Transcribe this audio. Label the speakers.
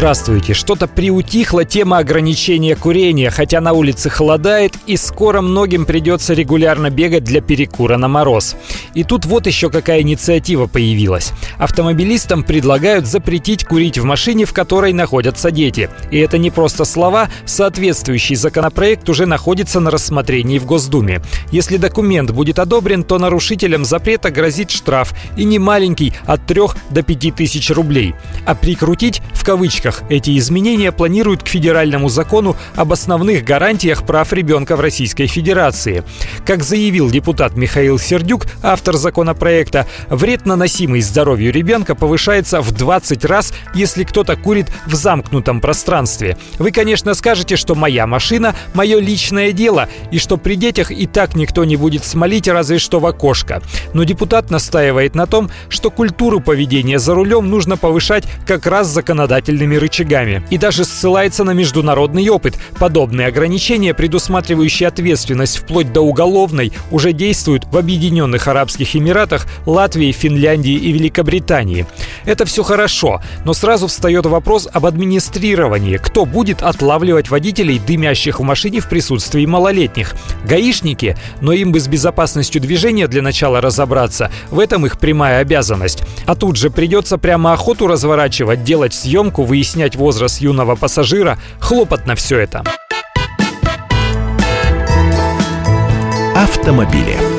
Speaker 1: Здравствуйте. Что-то приутихла тема ограничения курения, хотя на улице холодает, и скоро многим придется регулярно бегать для перекура на мороз. И тут вот еще какая инициатива появилась. Автомобилистам предлагают запретить курить в машине, в которой находятся дети. И это не просто слова, соответствующий законопроект уже находится на рассмотрении в Госдуме. Если документ будет одобрен, то нарушителям запрета грозит штраф, и не маленький, от 3 до 5 тысяч рублей. А прикрутить, в кавычках, кавычках эти изменения планируют к федеральному закону об основных гарантиях прав ребенка в Российской Федерации. Как заявил депутат Михаил Сердюк, автор законопроекта, вред, наносимый здоровью ребенка, повышается в 20 раз, если кто-то курит в замкнутом пространстве. Вы, конечно, скажете, что моя машина – мое личное дело, и что при детях и так никто не будет смолить, разве что в окошко. Но депутат настаивает на том, что культуру поведения за рулем нужно повышать как раз законодательно дополнительными рычагами. И даже ссылается на международный опыт. Подобные ограничения, предусматривающие ответственность вплоть до уголовной, уже действуют в Объединенных Арабских Эмиратах, Латвии, Финляндии и Великобритании. Это все хорошо, но сразу встает вопрос об администрировании. Кто будет отлавливать водителей, дымящих в машине в присутствии малолетних? Гаишники? Но им бы с безопасностью движения для начала разобраться. В этом их прямая обязанность. А тут же придется прямо охоту разворачивать, делать съемку, выяснять возраст юного пассажира. Хлопотно все это.
Speaker 2: Автомобили.